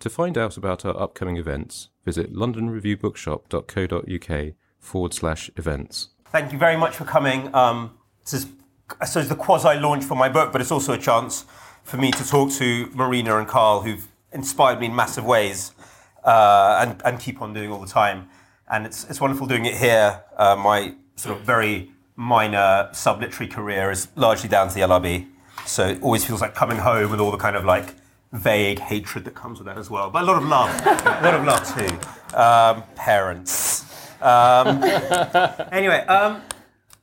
To find out about our upcoming events, visit londonreviewbookshop.co.uk forward slash events. Thank you very much for coming. Um, this is, I suppose, the quasi launch for my book, but it's also a chance for me to talk to Marina and Carl, who've inspired me in massive ways uh, and, and keep on doing all the time. And it's, it's wonderful doing it here. Uh, my sort of very minor sub-literary career is largely down to the LRB. So it always feels like coming home with all the kind of like vague hatred that comes with that as well. But a lot of love, a lot of love too. Um, parents. Um, anyway, um,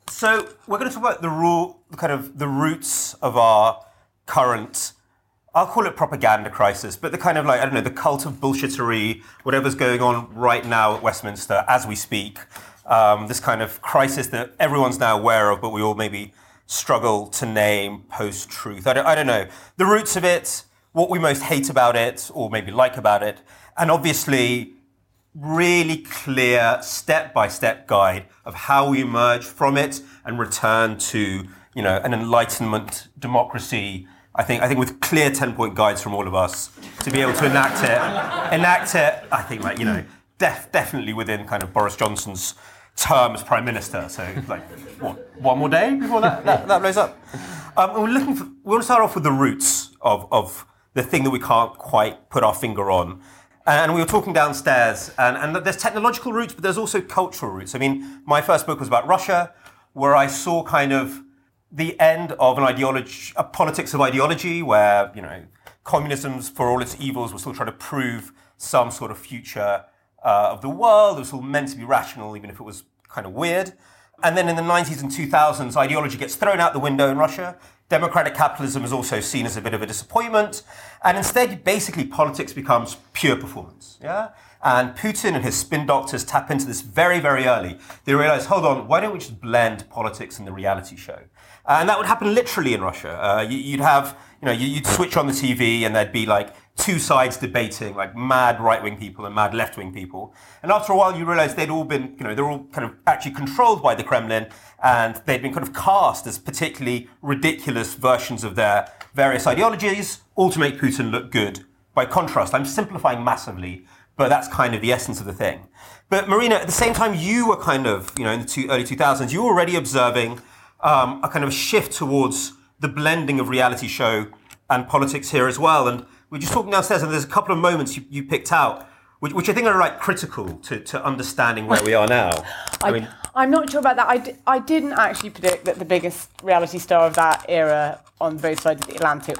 so we're going to talk about the rule, kind of the roots of our current I'll call it propaganda crisis, but the kind of like, I don't know, the cult of bullshittery, whatever's going on right now at Westminster as we speak, um, this kind of crisis that everyone's now aware of, but we all maybe struggle to name post truth. I I don't know. The roots of it, what we most hate about it, or maybe like about it, and obviously, really clear step by step guide of how we emerge from it and return to, you know, an enlightenment democracy I think, I think with clear 10 point guides from all of us to be able to enact it, enact it, I think, like, you know, def, definitely within kind of Boris Johnson's term as Prime Minister. So, like, what, one more day before that, that, that blows up? Um, we're looking for, we want to start off with the roots of, of the thing that we can't quite put our finger on. And we were talking downstairs, and, and there's technological roots, but there's also cultural roots. I mean, my first book was about Russia, where I saw kind of the end of an ideology, a politics of ideology, where you know communism, for all its evils, was still trying to prove some sort of future uh, of the world. It was all meant to be rational, even if it was kind of weird. And then in the 90s and 2000s, ideology gets thrown out the window in Russia. Democratic capitalism is also seen as a bit of a disappointment. And instead, basically, politics becomes pure performance. Yeah? And Putin and his spin doctors tap into this very, very early. They realize, hold on, why don't we just blend politics and the reality show? And that would happen literally in Russia. Uh, you, would have, you know, you'd switch on the TV and there'd be like two sides debating, like mad right-wing people and mad left-wing people. And after a while, you realize they'd all been, you know, they're all kind of actually controlled by the Kremlin and they'd been kind of cast as particularly ridiculous versions of their various ideologies, all to make Putin look good. By contrast, I'm simplifying massively, but that's kind of the essence of the thing. But Marina, at the same time, you were kind of, you know, in the two, early 2000s, you were already observing um, a kind of shift towards the blending of reality show and politics here as well. And we are just talking downstairs, and there's a couple of moments you, you picked out, which, which, I think are like critical to, to understanding where we are now. I, I mean, I'm not sure about that. I d- I didn't actually predict that the biggest reality star of that era on both sides of the Atlantic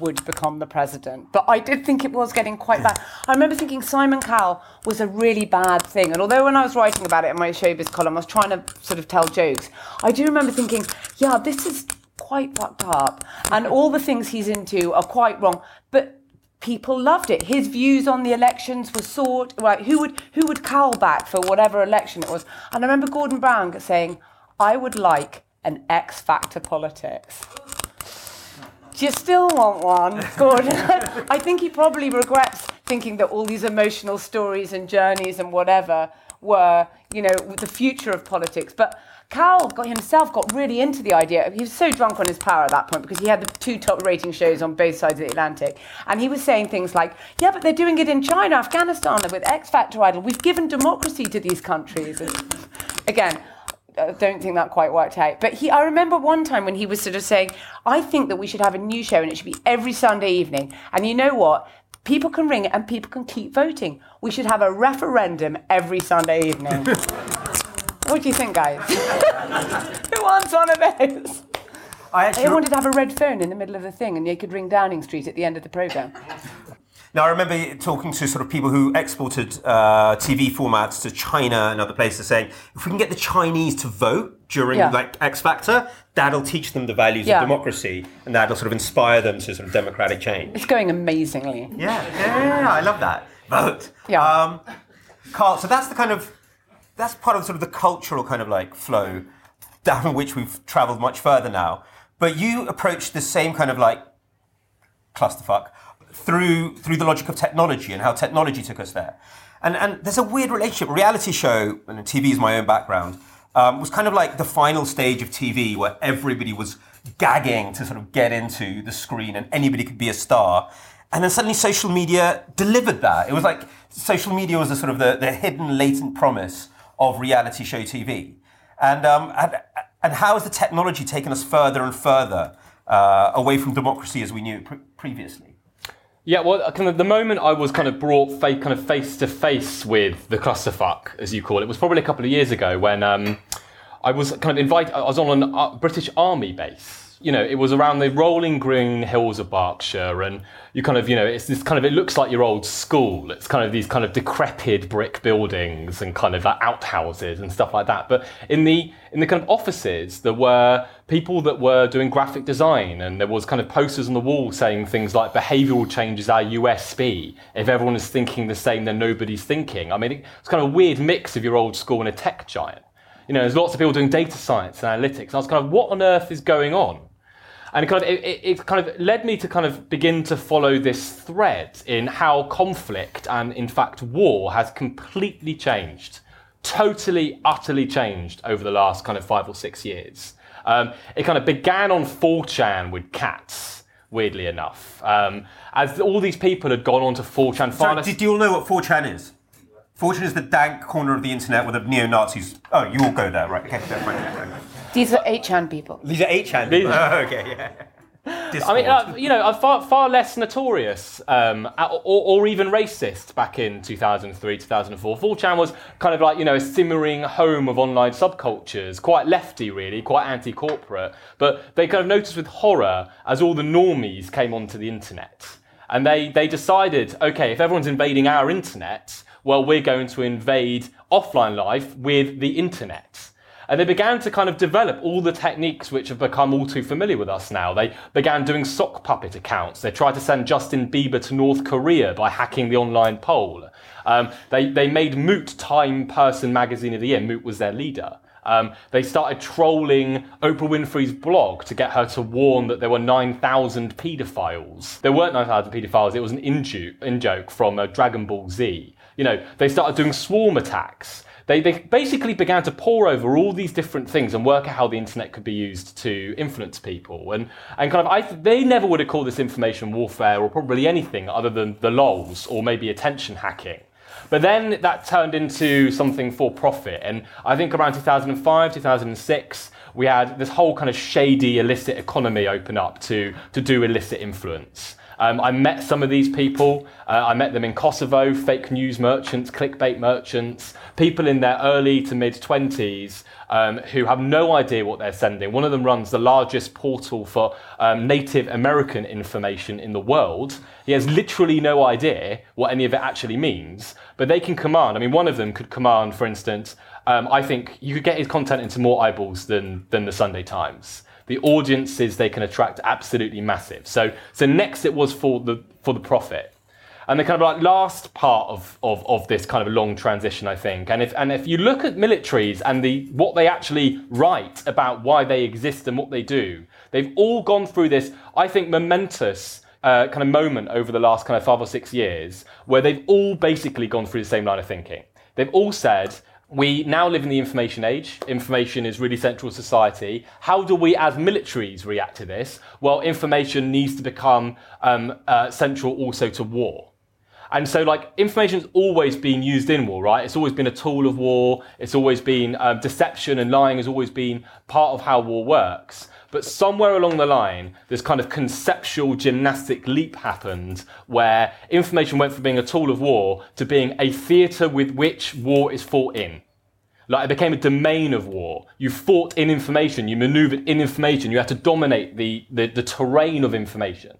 would become the president. But I did think it was getting quite bad. I remember thinking Simon Cowell was a really bad thing. And although when I was writing about it in my showbiz column, I was trying to sort of tell jokes, I do remember thinking, yeah, this is quite fucked up. And all the things he's into are quite wrong. But people loved it. His views on the elections were sought. Right, who would who would Cowell back for whatever election it was? And I remember Gordon Brown saying, I would like an X Factor politics. Do you still want one? Gordon? I think he probably regrets thinking that all these emotional stories and journeys and whatever were, you know, the future of politics. But Cowell got himself got really into the idea. He was so drunk on his power at that point because he had the two top rating shows on both sides of the Atlantic, and he was saying things like, "Yeah, but they're doing it in China, Afghanistan, with X Factor Idol. We've given democracy to these countries." And again. I don't think that quite worked out. But he, I remember one time when he was sort of saying, I think that we should have a new show and it should be every Sunday evening. And you know what? People can ring it, and people can keep voting. We should have a referendum every Sunday evening. what do you think, guys? Who wants one of those? I They wanted to have a red phone in the middle of the thing and they could ring Downing Street at the end of the programme. Now, I remember talking to sort of people who exported uh, TV formats to China and other places, saying if we can get the Chinese to vote during Yeah. like X Factor, that'll teach them the values Yeah. of democracy, and that'll sort of inspire them to sort of democratic change. It's going amazingly. Yeah, yeah, yeah, yeah, I love that. Vote. Yeah. Um, Carl, so that's the kind of that's part of sort of the cultural kind of like flow down which we've travelled much further now. But you approached the same kind of like clusterfuck through through the logic of technology and how technology took us there. And and there's a weird relationship. Reality show and TV is my own background. Um, was kind of like the final stage of TV where everybody was gagging to sort of get into the screen and anybody could be a star. And then suddenly social media delivered that. It was like social media was the sort of the, the hidden latent promise of reality show TV. And, um, and, and how has the technology taken us further and further uh, away from democracy as we knew it pre- previously? Yeah, well, kind of the moment I was kind of brought fa- kind of face to face with the clusterfuck, as you call it, was probably a couple of years ago when um, I was kind of invited. I was on a uh, British Army base. You know, it was around the rolling green hills of Berkshire, and you kind of, you know, it's this kind of. It looks like your old school. It's kind of these kind of decrepit brick buildings and kind of like outhouses and stuff like that. But in the in the kind of offices, there were people that were doing graphic design, and there was kind of posters on the wall saying things like "behavioural change is our USP." If everyone is thinking the same, then nobody's thinking. I mean, it's kind of a weird mix of your old school and a tech giant. You know, there's lots of people doing data science and analytics. And I was kind of, what on earth is going on? And it kind of it, it, kind of led me to kind of begin to follow this thread in how conflict and in fact war has completely changed, totally, utterly changed over the last kind of five or six years. Um, it kind of began on 4chan with cats, weirdly enough, um, as all these people had gone on to 4chan. far So, did you all know what 4chan is? 4chan is the dank corner of the internet where the neo Nazis. Oh, you all go there, right? Okay, that's right. right. These are 8chan people. These are 8chan. These- Oh, okay, yeah. I mean, uh, you know, uh, far, far less notorious um, or, or even racist back in 2003, 2004. 4chan was kind of like, you know, a simmering home of online subcultures, quite lefty, really, quite anti corporate. But they kind of noticed with horror as all the normies came onto the internet. And they, they decided, okay, if everyone's invading our internet, well, we're going to invade offline life with the internet. And they began to kind of develop all the techniques which have become all too familiar with us now. They began doing sock puppet accounts. They tried to send Justin Bieber to North Korea by hacking the online poll. Um, they, they made Moot Time Person Magazine of the Year. Moot was their leader. Um, they started trolling Oprah Winfrey's blog to get her to warn that there were 9,000 paedophiles. There weren't 9,000 paedophiles, it was an in-joke, in-joke from uh, Dragon Ball Z. You know, they started doing swarm attacks. They, they basically began to pore over all these different things and work out how the internet could be used to influence people. And, and kind of, I, they never would have called this information warfare or probably anything other than the lols or maybe attention hacking. But then that turned into something for profit. And I think around 2005, 2006, we had this whole kind of shady illicit economy open up to, to do illicit influence. Um, I met some of these people. Uh, I met them in Kosovo, fake news merchants, clickbait merchants, people in their early to mid 20s um, who have no idea what they're sending. One of them runs the largest portal for um, Native American information in the world. He has literally no idea what any of it actually means, but they can command. I mean, one of them could command, for instance, um, I think you could get his content into more eyeballs than, than the Sunday Times the audiences they can attract absolutely massive. So so next it was for the for the profit. And the kind of like last part of, of, of this kind of long transition, I think. And if and if you look at militaries and the what they actually write about why they exist and what they do, they've all gone through this, I think, momentous uh, kind of moment over the last kind of five or six years where they've all basically gone through the same line of thinking. They've all said, we now live in the information age. Information is really central to society. How do we, as militaries, react to this? Well, information needs to become um, uh, central also to war. And so, like, information's always been used in war, right? It's always been a tool of war. It's always been um, deception and lying has always been part of how war works. But somewhere along the line, this kind of conceptual gymnastic leap happened where information went from being a tool of war to being a theatre with which war is fought in. Like it became a domain of war. You fought in information, you maneuvered in information, you had to dominate the, the, the terrain of information.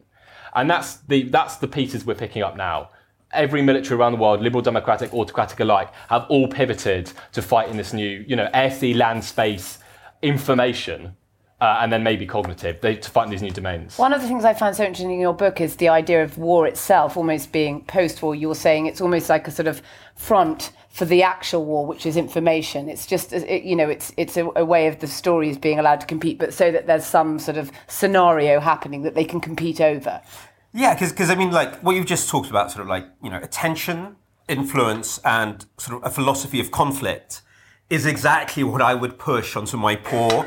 And that's the, that's the pieces we're picking up now. Every military around the world, liberal, democratic, autocratic alike, have all pivoted to fight in this new, you know, air, sea, land, space information uh, and then maybe cognitive they, to find these new domains. One of the things I found so interesting in your book is the idea of war itself almost being post-war. You're saying it's almost like a sort of front for the actual war, which is information. It's just, it, you know, it's it's a, a, way of the stories being allowed to compete, but so that there's some sort of scenario happening that they can compete over. Yeah, because I mean, like what you've just talked about, sort of like you know, attention, influence, and sort of a philosophy of conflict is exactly what I would push onto my poor,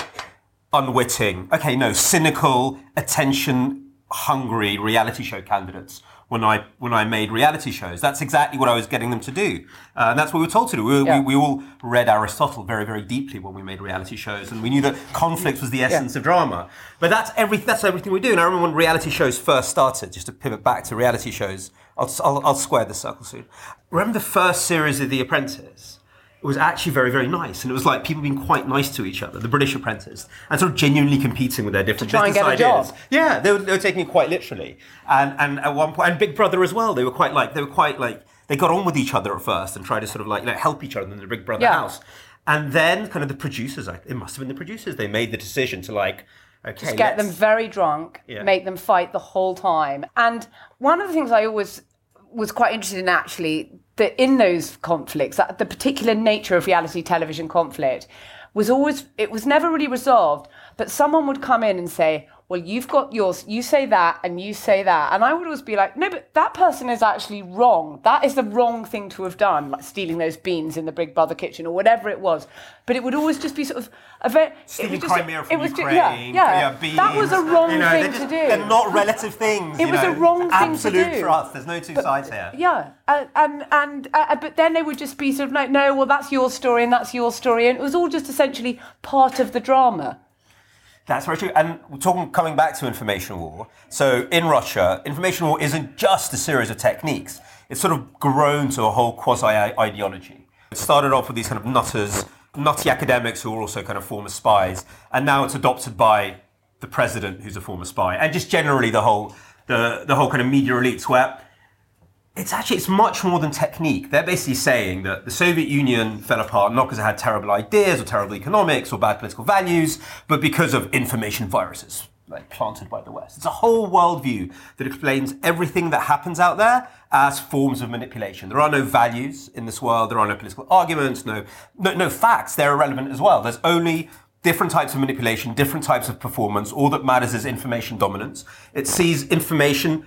unwitting, okay, no, cynical, attention hungry reality show candidates when I when I made reality shows. That's exactly what I was getting them to do, uh, and that's what we were told to do. We, yeah. we, we, all read Aristotle very very deeply when we made reality shows, and we knew that conflict was the essence yeah. of drama. But that's every that's everything we do. And I remember when reality shows first started. Just to pivot back to reality shows, I'll I'll, I'll square the circle soon. Remember the first series of The Apprentice? It was actually very, very nice. And it was like people being quite nice to each other, the British apprentices, and sort of genuinely competing with their different to try business and get ideas. A job. Yeah, they were, they were taking it quite literally. And, and at one point, and Big Brother as well, they were quite like, they were quite like, they got on with each other at first and tried to sort of like, you know, help each other in the Big Brother yeah. house. And then kind of the producers, it must have been the producers, they made the decision to like, okay, Just get them very drunk, yeah. make them fight the whole time. And one of the things I always was quite interested in actually that in those conflicts, the particular nature of reality television conflict was always, it was never really resolved, but someone would come in and say, well, you've got yours, you say that and you say that. And I would always be like, no, but that person is actually wrong. That is the wrong thing to have done, like stealing those beans in the Big Brother kitchen or whatever it was. But it would always just be sort of a very. Stealing it was just, Crimea from it was Ukraine. Just, yeah, yeah. beans, that was a wrong you know, thing just, to do. They're not relative things. It was know, a wrong thing to do. Absolute trust. There's no two but, sides here. Yeah, uh, and and uh, but then they would just be sort of like, no, well, that's your story and that's your story, and it was all just essentially part of the drama. That's very true. And talking, coming back to information war. So in Russia, information war isn't just a series of techniques. It's sort of grown to a whole quasi ideology. It started off with these kind of nutters, nutty academics who are also kind of former spies, and now it's adopted by the president, who's a former spy, and just generally the whole the the whole kind of media elites where it's actually it's much more than technique. They're basically saying that the Soviet Union fell apart not because it had terrible ideas or terrible economics or bad political values, but because of information viruses like planted by the West. It's a whole worldview that explains everything that happens out there as forms of manipulation. There are no values in this world. There are no political arguments. No, no, no facts. They're irrelevant as well. There's only different types of manipulation, different types of performance. All that matters is information dominance. It sees information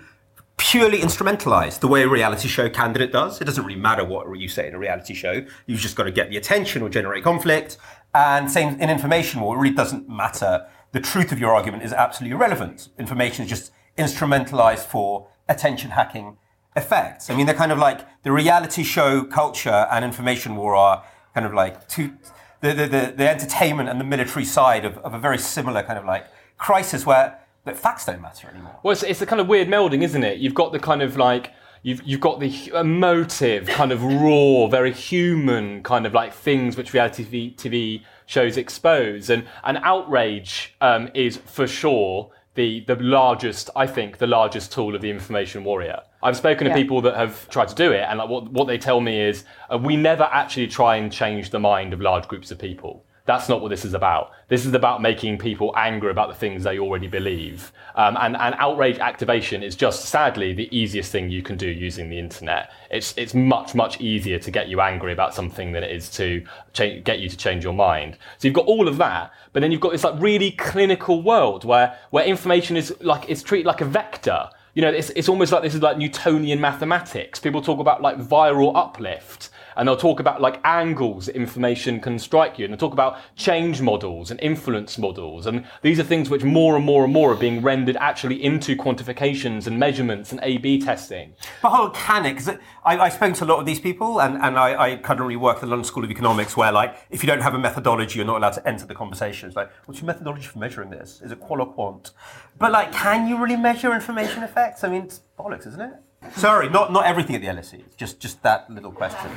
purely instrumentalized the way a reality show candidate does. It doesn't really matter what you say in a reality show. You've just got to get the attention or generate conflict. And same in information war, it really doesn't matter. The truth of your argument is absolutely irrelevant. Information is just instrumentalized for attention hacking effects. I mean, they're kind of like the reality show culture and information war are kind of like two, the, the, the, the entertainment and the military side of, of a very similar kind of like crisis where but facts don't matter anymore. Well, it's, it's a kind of weird melding, isn't it? You've got the kind of like you've you've got the emotive, kind of raw, very human kind of like things which reality TV, TV shows expose, and and outrage um, is for sure the the largest, I think, the largest tool of the information warrior. I've spoken yeah. to people that have tried to do it, and like what what they tell me is uh, we never actually try and change the mind of large groups of people. That's not what this is about. This is about making people angry about the things they already believe. Um, and, and outrage activation is just, sadly, the easiest thing you can do using the internet. It's, it's much, much easier to get you angry about something than it is to change, get you to change your mind. So you've got all of that, but then you've got this like really clinical world where, where information is like, it's treated like a vector. You know, it's, it's almost like this is like Newtonian mathematics. People talk about like viral uplift and they'll talk about like angles that information can strike you, and they'll talk about change models and influence models, and these are things which more and more and more are being rendered actually into quantifications and measurements and A/B testing. But on, can it? Because I, I spoke to a lot of these people, and, and I, I currently work at the London School of Economics, where like if you don't have a methodology, you're not allowed to enter the conversation. It's like, what's your methodology for measuring this? Is it qual or quant? But like, can you really measure information effects? I mean, it's bollocks, isn't it? Sorry, not not everything at the LSE. Just just that little question.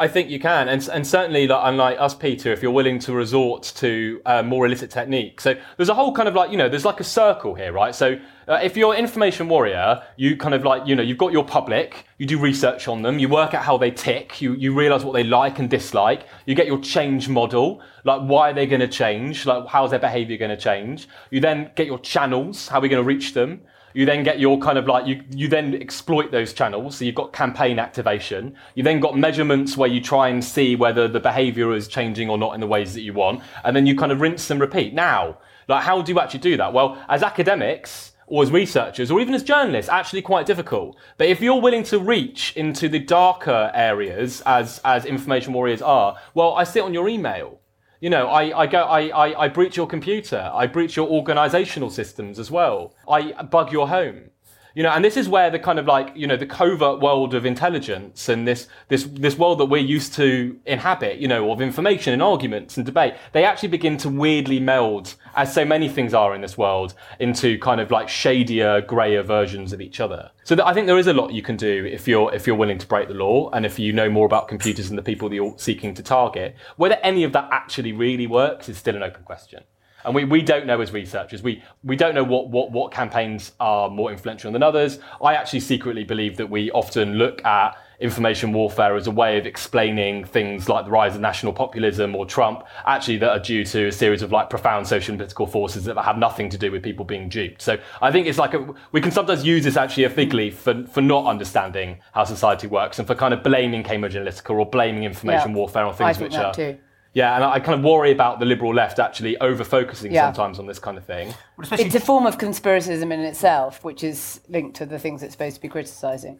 I think you can, and, and certainly, like, unlike us, Peter, if you're willing to resort to uh, more illicit techniques. So there's a whole kind of like, you know, there's like a circle here, right? So uh, if you're an information warrior, you kind of like, you know, you've got your public, you do research on them, you work out how they tick, you, you realize what they like and dislike, you get your change model, like why are they going to change, like how's their behavior going to change. You then get your channels, how are we going to reach them. You then get your kind of like, you, you then exploit those channels. So you've got campaign activation. You then got measurements where you try and see whether the behavior is changing or not in the ways that you want. And then you kind of rinse and repeat. Now, like, how do you actually do that? Well, as academics, or as researchers, or even as journalists, actually quite difficult. But if you're willing to reach into the darker areas, as, as information warriors are, well, I sit on your email. You know, I, I go, I, I, I breach your computer. I breach your organizational systems as well. I bug your home. You know, and this is where the kind of like, you know, the covert world of intelligence and this, this, this world that we're used to inhabit, you know, of information and arguments and debate, they actually begin to weirdly meld, as so many things are in this world, into kind of like shadier, grayer versions of each other. So th- I think there is a lot you can do if you're, if you're willing to break the law and if you know more about computers and the people that you're seeking to target. Whether any of that actually really works is still an open question. And we, we don't know as researchers. We, we don't know what, what, what campaigns are more influential than others. I actually secretly believe that we often look at information warfare as a way of explaining things like the rise of national populism or Trump, actually that are due to a series of like profound social and political forces that have nothing to do with people being duped. So I think it's like a, we can sometimes use this actually a fig leaf for, for not understanding how society works and for kind of blaming Cambridge Analytica or blaming information Yeah. warfare on things which are too. Yeah, and I I kind of worry about the liberal left actually over focusing Yeah. sometimes on this kind of thing. Especially It's a form of conspiracism in itself, which is linked to the things it's supposed to be criticising.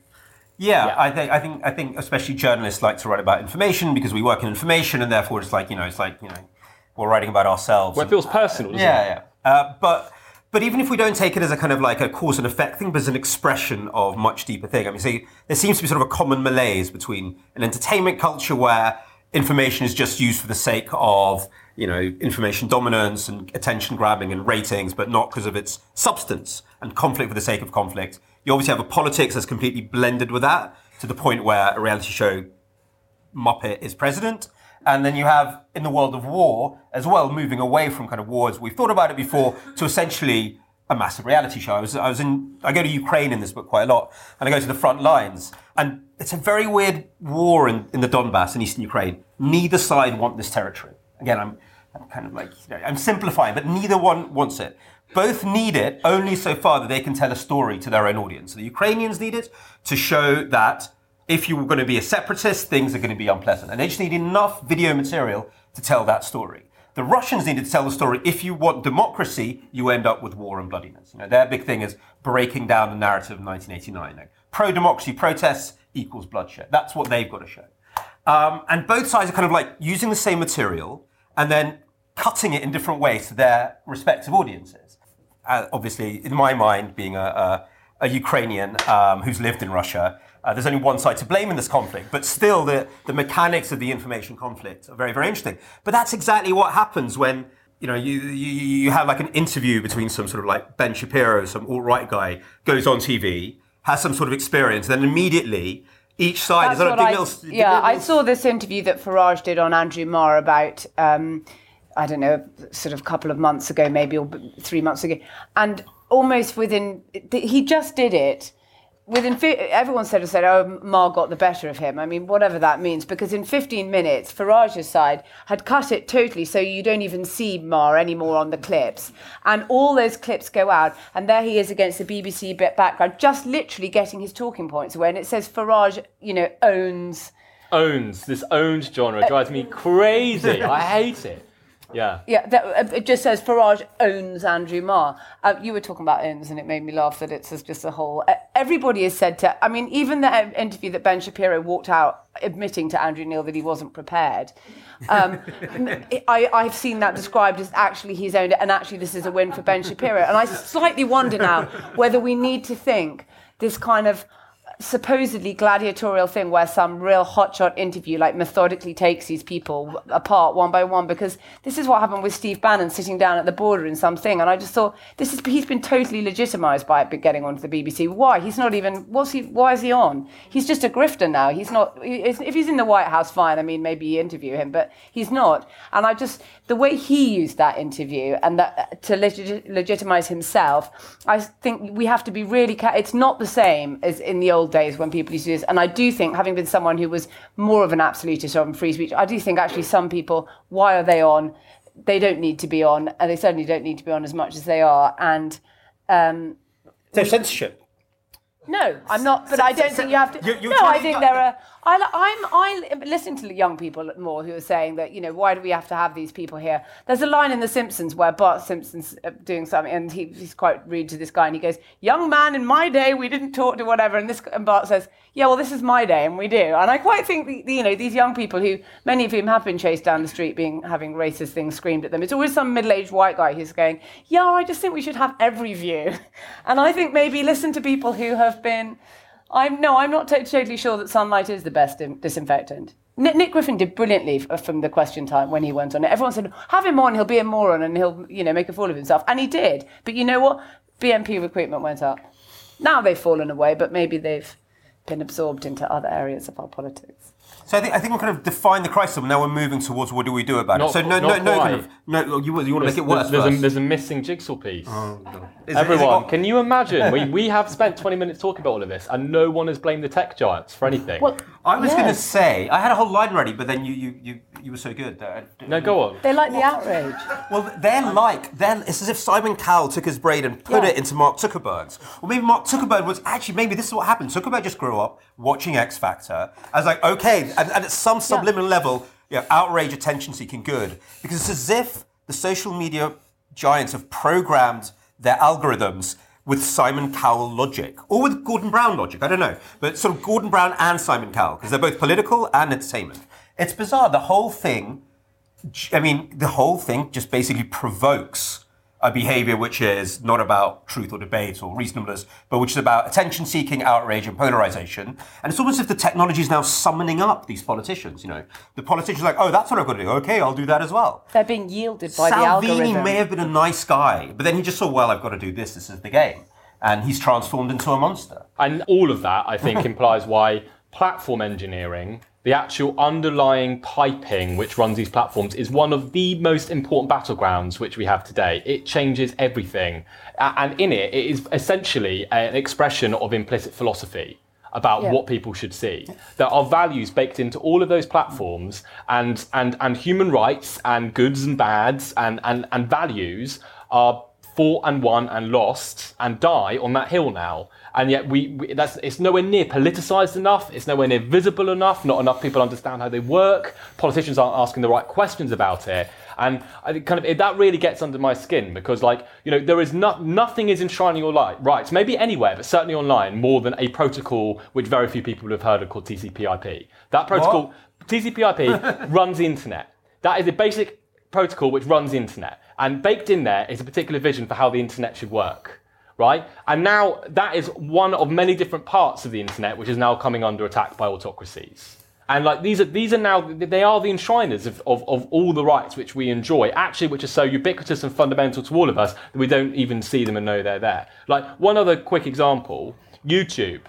Yeah, Yeah. I think I think I think especially journalists like to write about information because we work in information, and therefore it's like you know it's like you know we're writing about ourselves. Well, it and- feels personal, doesn't yeah, it? yeah. Uh, but but even if we don't take it as a kind of like a cause and effect thing, but as an expression of much deeper thing. I mean, see, there seems to be sort of a common malaise between an entertainment culture where information is just used for the sake of you know information dominance and attention grabbing and ratings, but not because of its substance and conflict for the sake of conflict. You obviously have a politics that's completely blended with that to the point where a reality show Muppet is president. And then you have in the world of war as well, moving away from kind of wars. We've thought about it before to essentially a massive reality show. I was, I was in, I go to Ukraine in this book quite a lot, and I go to the front lines. And it's a very weird war in, in the Donbass in eastern Ukraine. Neither side want this territory. Again, I'm, I'm kind of like, you know, I'm simplifying, but neither one wants it. Both need it only so far that they can tell a story to their own audience. The Ukrainians need it to show that if you were going to be a separatist, things are going to be unpleasant. And they just need enough video material to tell that story. The Russians needed to tell the story. If you want democracy, you end up with war and bloodiness. You know, their big thing is breaking down the narrative of 1989. Like, pro-democracy protests equals bloodshed. That's what they've got to show. Um, and both sides are kind of like using the same material and then cutting it in different ways to their respective audiences. Uh, obviously, in my mind, being a, a, a Ukrainian um, who's lived in Russia, uh, there's only one side to blame in this conflict. But still, the, the mechanics of the information conflict are very, very interesting. But that's exactly what happens when you know you, you, you have like an interview between some sort of like Ben Shapiro, some alt-right guy, goes on TV, has some sort of experience, then immediately each side That's is what I, little- yeah, I saw this interview that Farage did on Andrew Marr about, um, I don't know, sort of a couple of months ago, maybe, or three months ago. And almost within, he just did it. Within, fi- everyone said, said, oh, Marr got the better of him. I mean, whatever that means, because in 15 minutes, Farage's side had cut it totally so you don't even see Marr anymore on the clips. And all those clips go out, and there he is against the BBC background, just literally getting his talking points away. And it says Farage, you know, owns Owns this owned genre drives me crazy. I hate it. Yeah. Yeah, that, uh, it just says Farage owns Andrew Marr. Uh, you were talking about owns, and it made me laugh that it's just a whole. Uh, everybody has said to. I mean, even the uh, interview that Ben Shapiro walked out admitting to Andrew Neil that he wasn't prepared. Um, I, I've seen that described as actually he's owned it, and actually this is a win for Ben Shapiro. And I slightly wonder now whether we need to think this kind of supposedly gladiatorial thing where some real hotshot interview like methodically takes these people apart one by one because this is what happened with Steve Bannon sitting down at the border in something and I just thought this is he's been totally legitimized by it getting onto the BBC why? He's not even what's he why is he on? He's just a grifter now. He's not if he's in the White House fine I mean maybe you interview him but he's not. And I just the way he used that interview and that to legit, legitimize himself I think we have to be really it's not the same as in the old days when people used to do this. And I do think, having been someone who was more of an absolutist on free speech, I do think actually some people, why are they on? They don't need to be on, and they certainly don't need to be on as much as they are. And um, so censorship. No, I'm not. But I don't think you have to. You're- you're no, I think there are. I, I'm. I listen to young people more who are saying that you know why do we have to have these people here? There's a line in The Simpsons where Bart Simpson's uh, doing something and he, he's quite rude to this guy and he goes, "Young man, in my day we didn't talk to whatever." And this and Bart says, "Yeah, well, this is my day and we do." And I quite think you know these young people who many of whom have been chased down the street being having racist things screamed at them. It's always some middle-aged white guy who's going, "Yeah, I just think we should have every view," and I think maybe listen to people who have been. I'm no, I'm not to- totally sure that sunlight is the best in- disinfectant. Nick, Nick Griffin did brilliantly f- from the question time when he went on it. Everyone said, "Have him on; he'll be a moron and he'll, you know, make a fool of himself," and he did. But you know what? BNP recruitment went up. Now they've fallen away, but maybe they've been absorbed into other areas of our politics. So I think I think we're kind of defined the crisis. and Now we're moving towards what do we do about Not it. So no, no, not no, kind quite. of no. You, you want to make it There's, worse there's, a, first. there's a missing jigsaw piece. Oh, is it- is it Everyone, got- can you imagine? we, we have spent 20 minutes talking about all of this, and no one has blamed the tech giants for anything. Well, I was going to say I had a whole line ready, but then you you you, you were so good. That I, no, go on. They like the outrage. Well, they're like, then it's as if Simon Cowell took his brain and put Yeah. it into Mark Zuckerberg's. Or maybe Mark Zuckerberg was actually, maybe this is what happened. Zuckerberg just grew up watching X Factor. I was like, okay, and, and at some subliminal level, you know, outrage, attention seeking, good. Because it's as if the social media giants have programmed their algorithms with Simon Cowell logic, or with Gordon Brown logic, I don't know. But sort of Gordon Brown and Simon Cowell, because they're both political and entertainment. It's bizarre. The whole thing I mean, the whole thing just basically provokes a behavior which is not about truth or debate or reasonableness, but which is about attention seeking, outrage, and polarization. And it's almost as if the technology is now summoning up these politicians. You know, the politicians are like, oh, that's what I've got to do. Okay, I'll do that as well. They're being yielded by the Salvini algorithm. may have been a nice guy, but then he just saw, well, I've got to do this. This is the game. And he's transformed into a monster. And all of that, I think, implies why platform engineering, the actual underlying piping which runs these platforms, is one of the most important battlegrounds which we have today. It changes everything. And in it, it is essentially an expression of implicit philosophy about Yeah. what people should see. There are values baked into all of those platforms, and and and human rights and goods and bads and and, and values are fought and won and lost and die on that hill now. And yet we, we that's it's nowhere near politicized enough. It's nowhere near visible enough. Not enough people understand how they work. Politicians aren't asking the right questions about it. And I kind of it, that really gets under my skin because, like, you know, there is not nothing is enshrining your light rights, maybe anywhere, but certainly online, more than a protocol which very few people have heard of called TCP/IP. That protocol, TCP/IP, runs the internet. That is a basic protocol which runs the internet, and baked in there is a particular vision for how the internet should work. Right? And now that is one of many different parts of the internet which is now coming under attack by autocracies. And like these are these are now they are the enshriners of, of, of all the rights which we enjoy, actually which are so ubiquitous and fundamental to all of us that we don't even see them and know they're there. Like one other quick example, YouTube.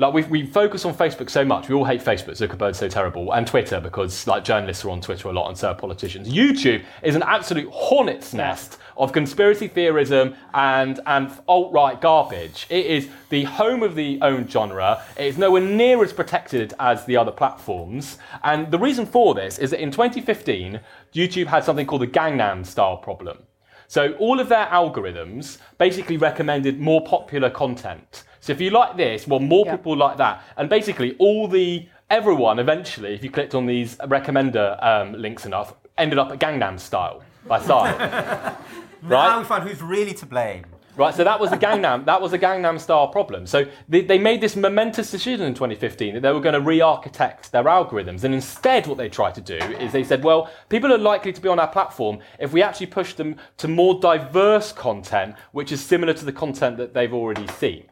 Like we we focus on Facebook so much, we all hate Facebook. Zuckerberg's so terrible, and Twitter because like journalists are on Twitter a lot and so are politicians. YouTube is an absolute hornet's nest of conspiracy theorism and and alt right garbage. It is the home of the own genre. It is nowhere near as protected as the other platforms. And the reason for this is that in 2015, YouTube had something called the Gangnam Style problem. So all of their algorithms basically recommended more popular content. So if you like this, well, more Yeah. people like that, and basically all the everyone eventually, if you clicked on these recommender um, links enough, ended up at Gangnam Style. by Psy. Now we find who's really to blame. Right, so that was a Gangnam. That was a Gangnam Style problem. So they, they made this momentous decision in 2015 that they were going to re-architect their algorithms, and instead, what they tried to do is they said, well, people are likely to be on our platform if we actually push them to more diverse content, which is similar to the content that they've already seen.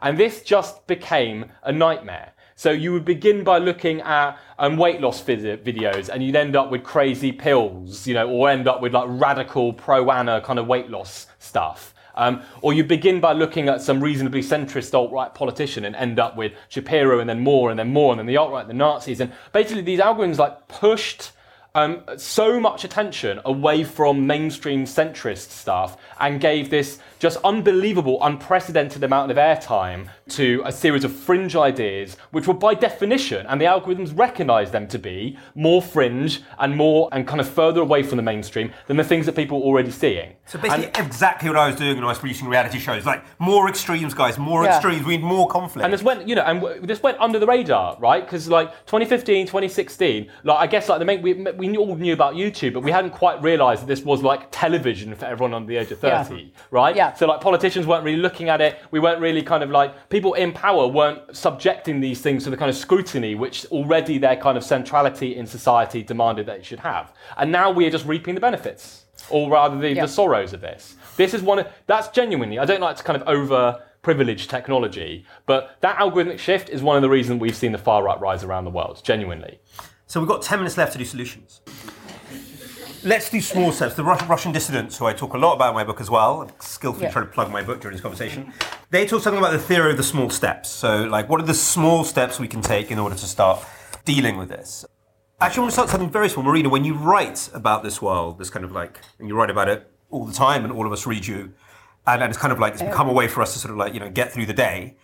And this just became a nightmare. So you would begin by looking at um, weight loss vid- videos, and you'd end up with crazy pills, you know, or end up with like radical pro ana kind of weight loss stuff. Um, or you begin by looking at some reasonably centrist alt-right politician and end up with Shapiro and then more and then more and then the alt-right, the Nazis, and basically these algorithms like pushed um, so much attention away from mainstream centrist stuff and gave this just unbelievable, unprecedented amount of airtime to a series of fringe ideas, which were by definition, and the algorithms recognize them to be more fringe and more and kind of further away from the mainstream than the things that people are already seeing. So basically, exactly what I was doing when I was producing reality shows. Like more extremes, guys. More Yeah. extremes. We need more conflict. And this went, you know, and w- this went under the radar, right? Because like 2015, 2016, like I guess like the main, we, we all knew about YouTube, but we hadn't quite realised that this was like television for everyone under the age of 30, right? Yeah. So like politicians weren't really looking at it. We weren't really kind of like people in power weren't subjecting these things to the kind of scrutiny which already their kind of centrality in society demanded that it should have. And now we are just reaping the benefits, or rather the, Yeah. the sorrows of this. This is one of that's genuinely. I don't like to kind of over privilege technology, but that algorithmic shift is one of the reasons we've seen the far right rise around the world. Genuinely. So we've got 10 minutes left to do solutions. Let's do small steps. The Rus- Russian dissidents, who I talk a lot about in my book as well, I'm skillfully Yeah. trying to plug my book during this conversation, they talk something about the theory of the small steps. So, like, what are the small steps we can take in order to start dealing with this? Actually, I want to start something very small. Marina, when you write about this world, this kind of like, and you write about it all the time, and all of us read you, and, and it's kind of like, it's become a way for us to sort of like, you know, get through the day.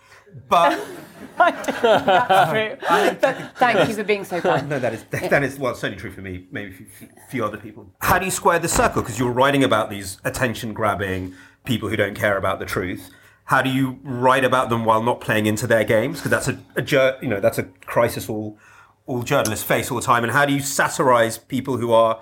But That's true. But thank you for being so kind. No, that is that is well, certainly true for me, maybe a few, other people. How do you square the circle? Because you're writing about these attention-grabbing people who don't care about the truth. How do you write about them while not playing into their games? Because that's a, a jur- you know that's a crisis all all journalists face all the time. And how do you satirize people who are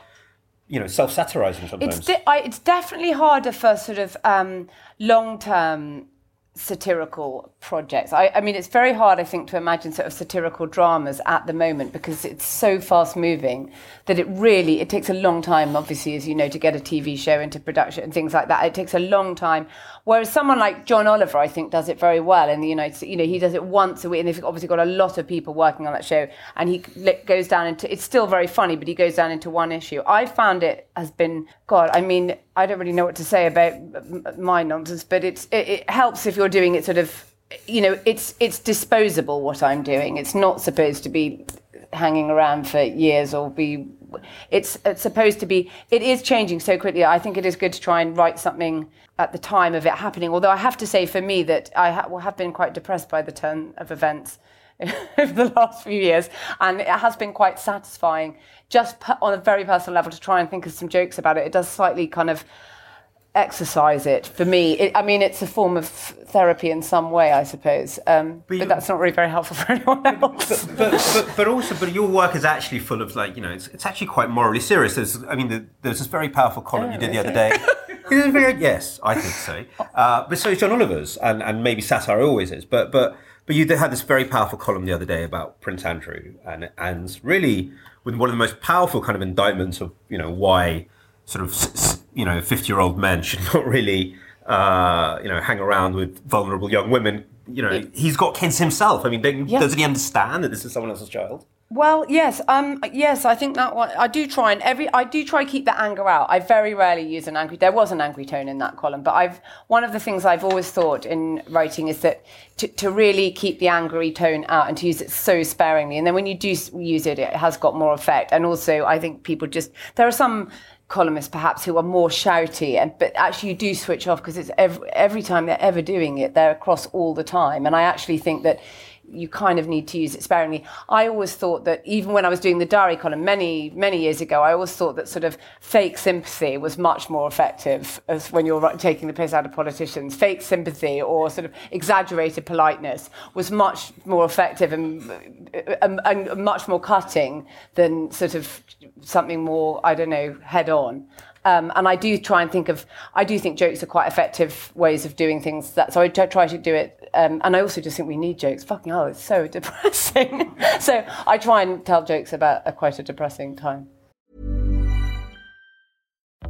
you know self-satirizing sometimes? It's, de- I, it's definitely harder for sort of um, long term satirical projects. I, I mean, it's very hard, I think, to imagine sort of satirical dramas at the moment because it's so fast moving that it really it takes a long time, obviously, as you know, to get a TV show into production and things like that. It takes a long time. Whereas someone like John Oliver, I think, does it very well in the United States. You know, he does it once a week, and they've obviously got a lot of people working on that show. And he goes down into it's still very funny, but he goes down into one issue. I found it has been God. I mean, I don't really know what to say about my nonsense, but it's it, it helps if you're doing it sort of. You know, it's it's disposable what I'm doing. It's not supposed to be hanging around for years or be it's, it's supposed to be it is changing so quickly i think it is good to try and write something at the time of it happening. Although i have to say for me that i ha- have been quite depressed by the turn of events over the last few years. And it has been quite satisfying just on a very personal level to try and think of some jokes about it. It does slightly kind of exercise it for me it, i mean it's a form of therapy in some way i suppose um, but, you- that's not really very helpful for anyone else but, but but also, but your work is actually full of like you know, it's, it's actually quite morally serious. There's, I mean, the, there's this very powerful column you did the other day. It is very- yes, I think so. Uh, but so is John Oliver's, and, and maybe satire always is. But but but you had this very powerful column the other day about Prince Andrew, and and really with one of the most powerful kind of indictments of you know why sort of s- you know fifty year old men should not really uh, you know hang around with vulnerable young women. You know, he's got kids himself. I mean, don't- Yeah. doesn't he understand that this is someone else's child? Well, yes, um, yes, I think that one. I do try and every. I do try keep the anger out. I very rarely use an angry. There was an angry tone in that column, but I've one of the things I've always thought in writing is that to, to really keep the angry tone out and to use it so sparingly, and then when you do use it, it has got more effect. And also, I think people just there are some columnists perhaps who are more shouty and but actually you do switch off because it's every, every time they're ever doing it they're across all the time. And i actually think that you kind of need to use it sparingly. I always thought that even when I was doing the diary column many, many years ago, I always thought that sort of fake sympathy was much more effective as when you're taking the piss out of politicians. Fake sympathy or sort of exaggerated politeness was much more effective and, and, and much more cutting than sort of something more, I don't know, head on. Um, and I do try and think of, I do think jokes are quite effective ways of doing things. That so I try to do it, um, and I also just think we need jokes. Fucking hell, it's so depressing. so I try and tell jokes about a quite a depressing time.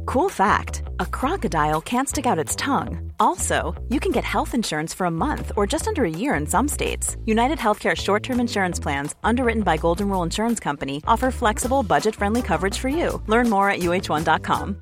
Cool fact a crocodile can't stick out its tongue. Also, you can get health insurance for a month or just under a year in some states. United Healthcare short term insurance plans, underwritten by Golden Rule Insurance Company, offer flexible, budget friendly coverage for you. Learn more at uh1.com.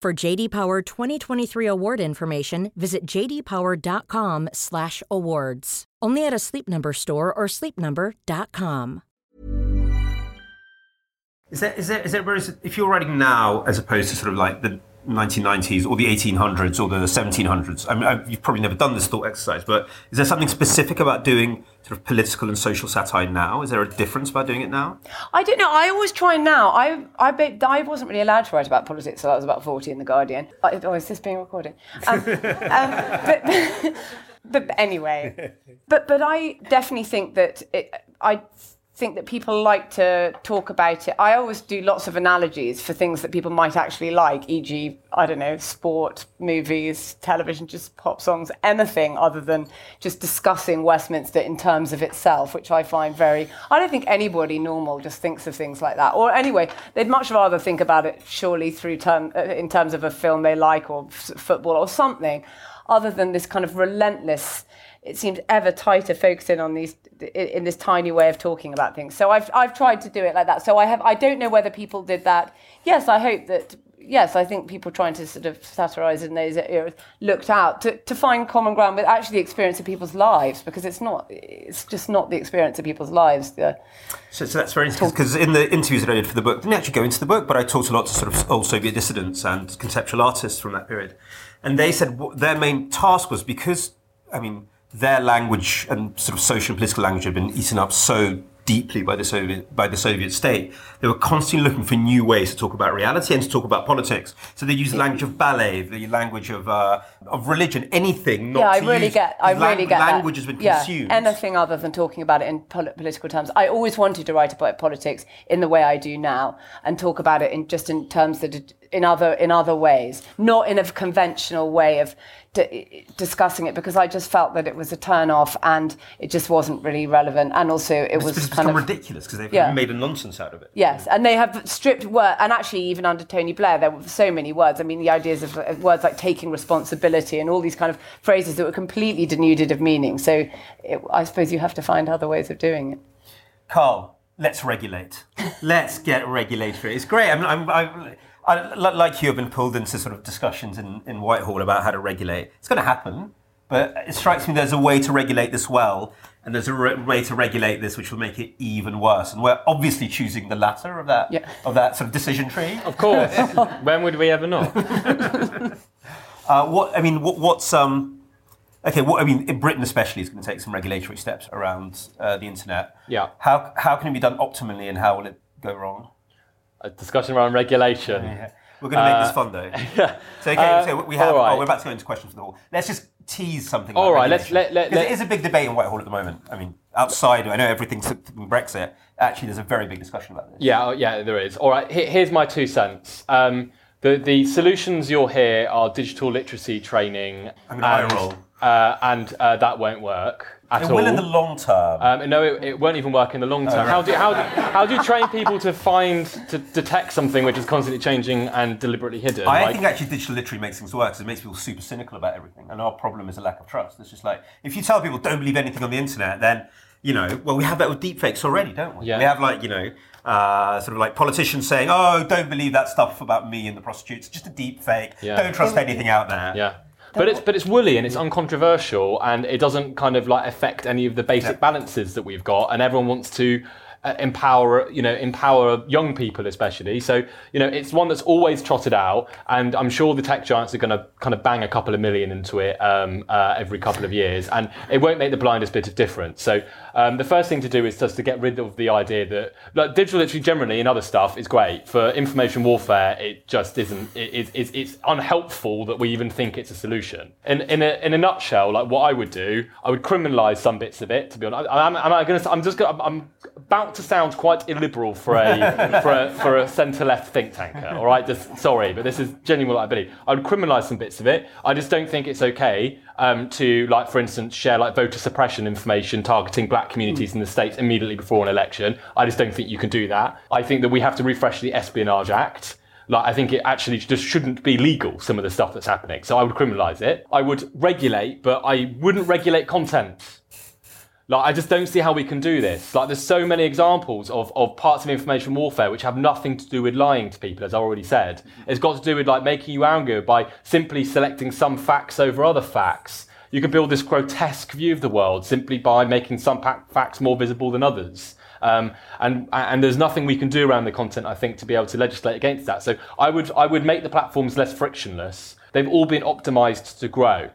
For JD Power 2023 award information, visit jdpower.com/awards. Only at a Sleep Number store or sleepnumber.com. Is there, is there, is there, whereas if you're writing now as opposed to sort of like the 1990s or the 1800s or the 1700s, I mean, I, you've probably never done this thought exercise, but is there something specific about doing sort of political and social satire now? Is there a difference about doing it now? I don't know. I always try now. I I, I wasn't really allowed to write about politics until I was about 40 in The Guardian. I, oh, is this being recorded? Um, um, but, but, anyway, but, but I definitely think that it, I think that people like to talk about it. I always do lots of analogies for things that people might actually like, e.g., I don't know, sport, movies, television, just pop songs, anything other than just discussing Westminster in terms of itself, which I find very. I don't think anybody normal just thinks of things like that. Or anyway, they'd much rather think about it surely through term, uh, in terms of a film they like or f- football or something, other than this kind of relentless it seems ever tighter focusing on these in this tiny way of talking about things. So I've I've tried to do it like that. So I have I don't know whether people did that. Yes, I hope that yes, I think people trying to sort of satirize in those eras looked out to, to find common ground with actually the experience of people's lives because it's not it's just not the experience of people's lives. The, so, so that's very interesting because in the interviews that I did for the book, didn't actually go into the book, but I talked a lot to sort of old Soviet dissidents and conceptual artists from that period, and they said their main task was because I mean their language and sort of social and political language had been eaten up so deeply by the Soviet by the Soviet state. They were constantly looking for new ways to talk about reality and to talk about politics. So they used the language of ballet, the language of uh, of religion, anything. yeah, I really use, get. I really get language that. has been yeah, consumed. anything other than talking about it in pol- political terms. I always wanted to write about politics in the way I do now and talk about it in just in terms that in other in other ways, not in a conventional way of d- discussing it because I just felt that it was a turn off and it just wasn't really relevant. And also, it it's was it's kind of ridiculous because they've Yeah. made a nonsense out of it. Yes, and they have stripped word, and actually, even under Tony Blair, there were so many words. I mean, the ideas of of words like taking responsibility and all these kind of phrases that were completely denuded of meaning. So, it, I suppose you have to find other ways of doing it. Carl, let's regulate. let's get regulatory. It's great. I'm, I'm, I'm, I, like you, have been pulled into sort of discussions in, in Whitehall about how to regulate. It's going to happen, but it strikes me there's a way to regulate this well, and there's a re- way to regulate this which will make it even worse. And we're obviously choosing the latter of that Yeah. of that sort of decision tree. Of course. when would we ever not? Uh, what I mean, what, what's um, okay? What I mean, in Britain especially is going to take some regulatory steps around uh, the internet. Yeah. How how can it be done optimally, and how will it go wrong? A discussion around regulation. Yeah. We're going to make this fun though. So, okay, Uh, so we have. right. Oh, we're about to go into questions for the hall. Let's just tease something. All right, let's- let- let- let- it is a big debate in Whitehall at the moment. I mean, outside, I know everything's Brexit. Actually, there's a very big discussion about this. Yeah, yeah, there is. All right, he- here's my two cents. Um, the, the solutions you'll hear are digital literacy training, I'm gonna and, roll. uh, and uh, that won't work at It all. will in the long term. Um, no, it, it won't even work in the long term. How do how do, how do you train people to find to detect something which is constantly changing and deliberately hidden? I Like- think actually digital literacy makes things worse. It makes people super cynical about everything. And our problem is a lack of trust. It's just like, if you tell people don't believe anything on the internet, then, you know, well, we have that with deepfakes already, don't we? Yeah. We have like, you know, uh, sort of like politicians saying, oh, don't believe that stuff about me and the prostitutes. Just a deep fake. Yeah. Don't trust anything out there. Yeah. But it's but it's woolly and it's uncontroversial and it doesn't kind of like affect any of the basic balances that we've got and everyone wants to uh, empower you know empower young people especially. So you know it's one that's always trotted out, and I'm sure the tech giants are going to kind of bang a couple of million into it um, uh, every couple of years, and it won't make the blindest bit of difference. So um, the first thing to do is just to get rid of the idea that like, digital literacy generally and other stuff is great for information warfare. It just isn't. It, it, it's unhelpful that we even think it's a solution. In in a, in a nutshell, like what I would do, I would criminalise some bits of it. To be honest, I'm, I'm, I'm going to. I'm just. Gonna, I'm about to sound quite illiberal for a for a, for a centre left think tanker. All right, just sorry, but this is genuine what I believe. I would criminalise some bits of it. I just don't think it's okay um, to, like, for instance, share like voter suppression information targeting black communities in the states immediately before an election. I just don't think you can do that. I think that we have to refresh the Espionage Act. Like, I think it actually just shouldn't be legal, some of the stuff that's happening. So I would criminalise it. I would regulate, but I wouldn't regulate content. Like, I just don't see how we can do this. Like, there's so many examples of, of parts of information warfare which have nothing to do with lying to people, as I already said. It's got to do with like making you angry by simply selecting some facts over other facts. You can build this grotesque view of the world simply by making some facts more visible than others. Um, and and there's nothing we can do around the content, I think, to be able to legislate against that. So I would I would make the platforms less frictionless. They've all been optimized to grow.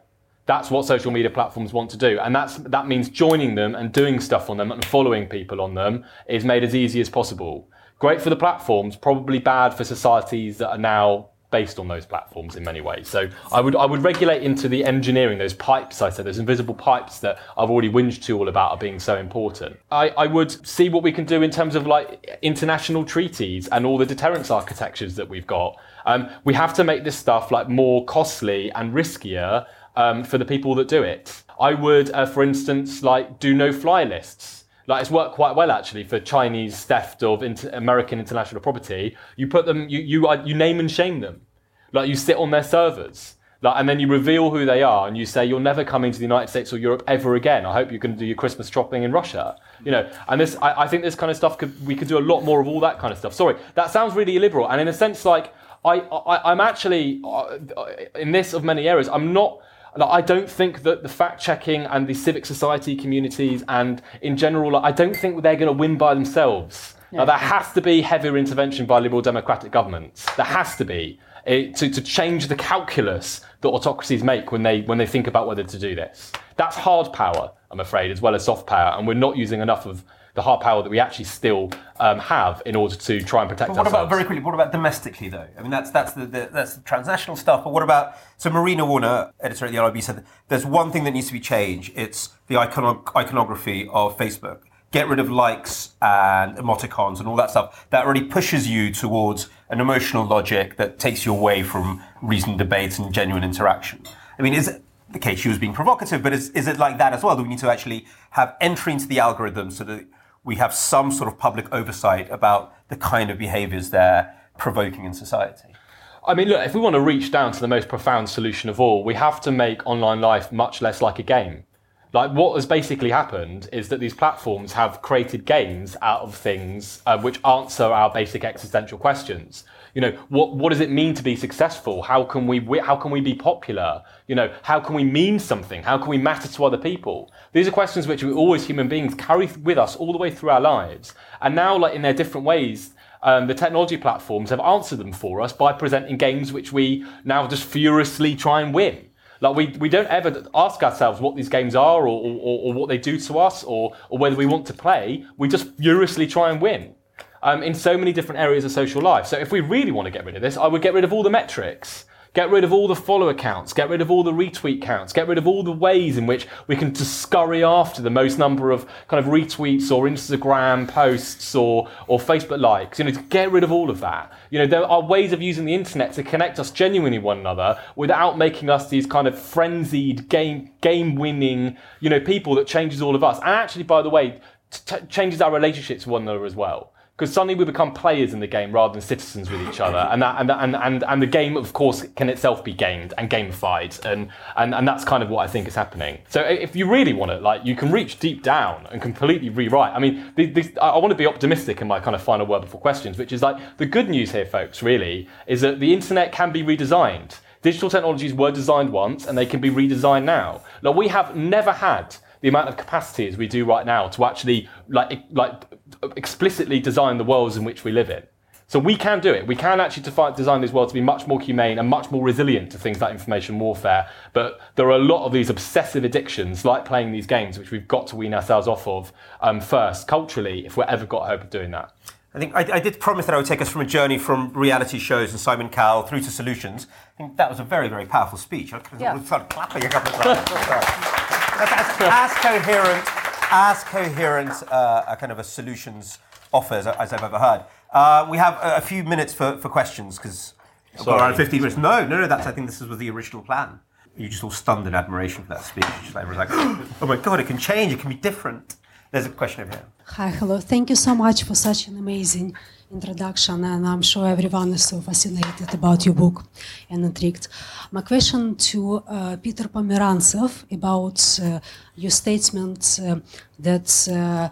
That's what social media platforms want to do. And that's, that means joining them and doing stuff on them and following people on them is made as easy as possible. Great for the platforms, probably bad for societies that are now based on those platforms in many ways. So I would I would regulate into the engineering, those pipes I said, those invisible pipes that I've already whinged to all about are being so important. I, I would see what we can do in terms of like international treaties and all the deterrence architectures that we've got. Um, we have to make this stuff like more costly and riskier um, for the people that do it. I would, uh, for instance, like do no-fly lists. Like it's worked quite well actually for Chinese theft of inter- American international property. You put them, you you uh, you name and shame them. Like you sit on their servers. Like, and then you reveal who they are, and you say you're never coming to the United States or Europe ever again. I hope you can do your Christmas shopping in Russia. You know, and this, I, I think this kind of stuff could we could do a lot more of all that kind of stuff. Sorry, that sounds really illiberal, and in a sense, like I, I I'm actually uh, in this of many areas, I'm not like, I don't think that the fact checking and the civic society communities and in general, like, I don't think they're going to win by themselves. Yeah. Now, there has to be heavier intervention by liberal democratic governments. There has to be it, to, to change the calculus that autocracies make when they when they think about whether to do this. That's hard power, I'm afraid, as well as soft power, and we're not using enough of the hard power that we actually still um, have in order to try and protect but what ourselves. about very quickly? What about domestically though? I mean, that's that's the, the, that's the transnational stuff. But what about so Marina Warner, editor at the LRB, said there's one thing that needs to be changed. It's the icono- iconography of Facebook. Get rid of likes and emoticons and all that stuff. That really pushes you towards an emotional logic that takes you away from reasoned debate and genuine interaction. I mean, is it the case she was being provocative, but is, is it like that as well? Do we need to actually have entry into the algorithm so that we have some sort of public oversight about the kind of behaviors they're provoking in society. I mean, look, if we want to reach down to the most profound solution of all, we have to make online life much less like a game. Like, what has basically happened is that these platforms have created games out of things uh, which answer our basic existential questions you know what what does it mean to be successful? How can we how can we be popular? You know how can we mean something? How can we matter to other people? These are questions which we always human beings carry with us all the way through our lives. And now like in their different ways um, the technology platforms have answered them for us by presenting games which we now just furiously try and win. Like we, we don't ever ask ourselves what these games are or, or, or what they do to us or, or whether we want to play. We just furiously try and win um, in so many different areas of social life. So if we really want to get rid of this, I would get rid of all the metrics. Get rid of all the follower counts, get rid of all the retweet counts, get rid of all the ways in which we can just scurry after the most number of kind of retweets or Instagram posts or, or Facebook likes. You know, to get rid of all of that. You know, there are ways of using the internet to connect us genuinely one another without making us these kind of frenzied game game winning, you know, people that changes all of us. And actually, by the way, t- changes our relationships with one another as well because suddenly we become players in the game rather than citizens with each other, and that and and and, and the game, of course, can itself be gamed and gamified, and and and that's kind of what I think is happening. So if you really want it, like you can reach deep down and completely rewrite. I mean, the, the, I want to be optimistic in my kind of final word before questions, which is like the good news here, folks. Really, is that the internet can be redesigned. Digital technologies were designed once, and they can be redesigned now. Like we have never had the amount of capacity as we do right now to actually like like explicitly design the worlds in which we live in. So we can do it. We can actually defi- design these worlds to be much more humane and much more resilient to things like information warfare. But there are a lot of these obsessive addictions, like playing these games, which we've got to wean ourselves off of um, first, culturally, if we're ever got hope of doing that. I think I, I, did promise that I would take us from a journey from reality shows and Simon Cowell through to solutions. I think that was a very, very powerful speech. I could have started clapping a couple of times. That's as, as coherent, as coherent uh, a kind of a solutions offer as, as I've ever heard. Uh, we have a, a, few minutes for, for questions because we've got around 15 minutes. No, no, no, that's, I think this was the original plan. You're just all stunned in admiration for that speech. Just like, everyone's like, oh my God, it can change, it can be different. There's a question over here. Hi, hello. Thank you so much for such an amazing introduction, and I'm sure everyone is so fascinated about your book and intrigued. My question to uh, Peter Pomerantsev about uh, your statement uh, that uh,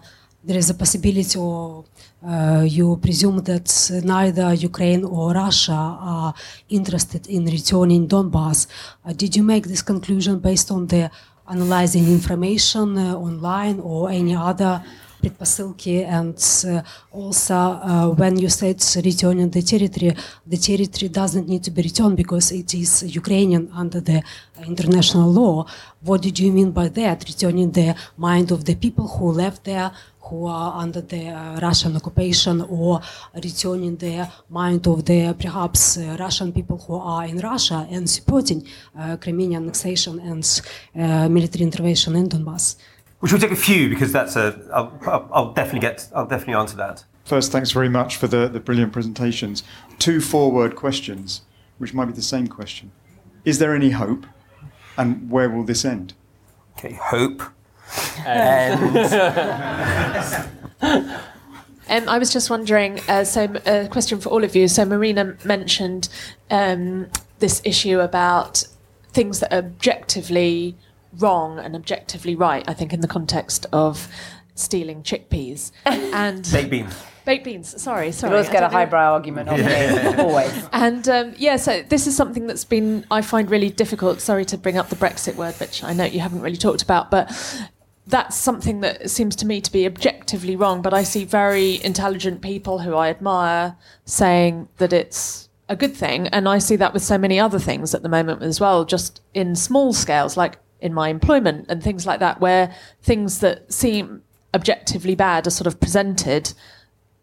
there is a possibility or uh, you presume that neither Ukraine or Russia are interested in returning Donbass. Uh, did you make this conclusion based on the analyzing information online or any other предпосылки and uh, also uh, when you said returning the territory the territory doesn't need to be returned because it is Ukrainian under the international law what did you mean by that returning the mind of the people who left there who are under the uh, Russian occupation or returning the mind of the perhaps uh, Russian people who are in Russia and supporting uh, Crimean annexation and military intervention in Donbass. We should take a few because that's a. I'll, I'll definitely get. I'll definitely answer that. First, thanks very much for the, the brilliant presentations. Two four-word questions, which might be the same question. Is there any hope, and where will this end? Okay, hope and um, I was just wondering. Uh, so, a question for all of you. So, Marina mentioned um, this issue about things that are objectively wrong and objectively right. I think in the context of stealing chickpeas and baked beans. Baked beans. Sorry, sorry. You always get a highbrow argument on yeah. always. And um, yeah, so this is something that's been I find really difficult. Sorry to bring up the Brexit word, which I know you haven't really talked about, but that's something that seems to me to be objectively wrong. But I see very intelligent people who I admire saying that it's a good thing, and I see that with so many other things at the moment as well, just in small scales, like in my employment and things like that, where things that seem objectively bad are sort of presented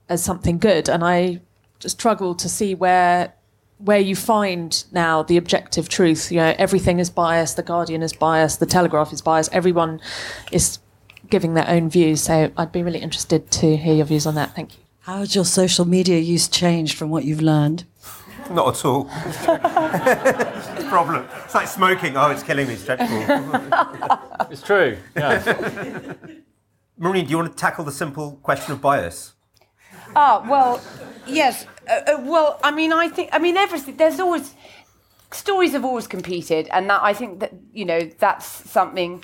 as something good, and I just struggle to see where where you find now the objective truth. You know, everything is biased. The Guardian is biased. The Telegraph is biased. Everyone is giving their own views. So I'd be really interested to hear your views on that. Thank you. How's your social media use changed from what you've learned? Not at all. it's a problem. It's like smoking. Oh, it's killing me. It's dreadful. it's true. Yeah. Maureen, do you want to tackle the simple question of bias? Ah, well, yes. Uh, uh, well, I mean, I think, I mean, everything. There's always stories have always competed, and that I think that you know that's something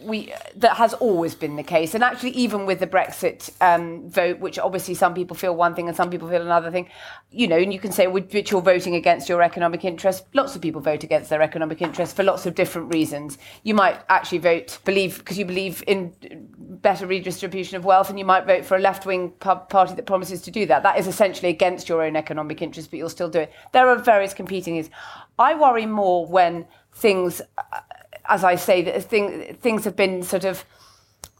we that has always been the case, and actually, even with the Brexit um, vote, which obviously some people feel one thing and some people feel another thing, you know, and you can say which you're voting against your economic interest. Lots of people vote against their economic interest for lots of different reasons. You might actually vote believe because you believe in better redistribution of wealth, and you might vote for a left-wing party that promises to do that. That is essentially against your own economic interest, but you'll still do it. There are various competing. Is I worry more when things as I say, things have been sort of.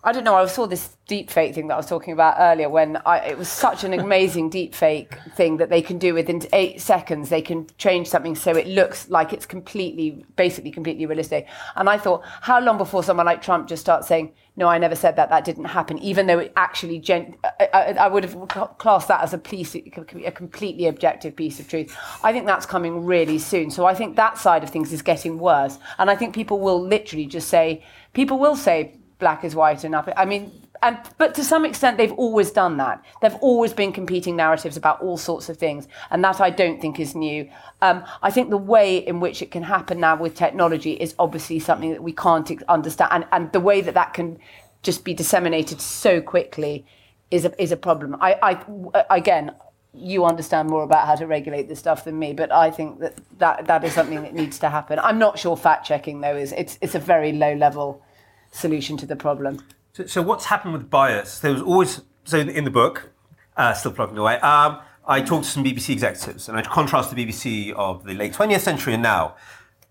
I don't know. I saw this deep fake thing that I was talking about earlier when I, it was such an amazing deep fake thing that they can do within eight seconds. They can change something so it looks like it's completely, basically completely realistic. And I thought, how long before someone like Trump just starts saying, no, I never said that, that didn't happen, even though it actually, gen- I, I, I would have classed that as a piece, a completely objective piece of truth. I think that's coming really soon. So I think that side of things is getting worse. And I think people will literally just say, people will say, black is white enough. I mean, and but to some extent they've always done that. They've always been competing narratives about all sorts of things, and that I don't think is new. Um, I think the way in which it can happen now with technology is obviously something that we can't understand, and, and the way that that can just be disseminated so quickly is a is a problem. I, I again. You understand more about how to regulate this stuff than me, but I think that, that that is something that needs to happen. I'm not sure fact checking though is it's it's a very low level solution to the problem. So, so, what's happened with bias? There was always so in, the book, uh, still plugging away, um, I talked to some BBC executives, and I contrast the BBC of the late 20th century and now.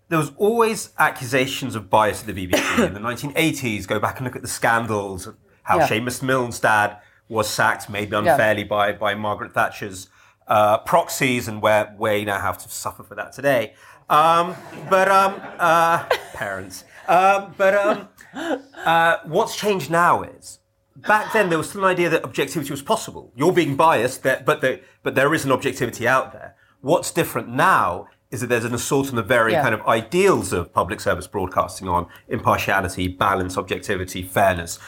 There was always accusations of bias at the BBC. in the 1980s, go back and look at the scandals, how Yeah. Seumas Milne's dad was sacked, maybe unfairly by, by Margaret Thatcher's uh, proxies, and where we now have to suffer for that today. Um, but um, uh, parents. Um, but um, uh, what's changed now is back then there was still an idea that objectivity was possible. You're being biased, that, but there, but there is an objectivity out there. What's different now is that there's an assault on the very Yeah. kind of ideals of public service broadcasting on impartiality, balance, objectivity, fairness.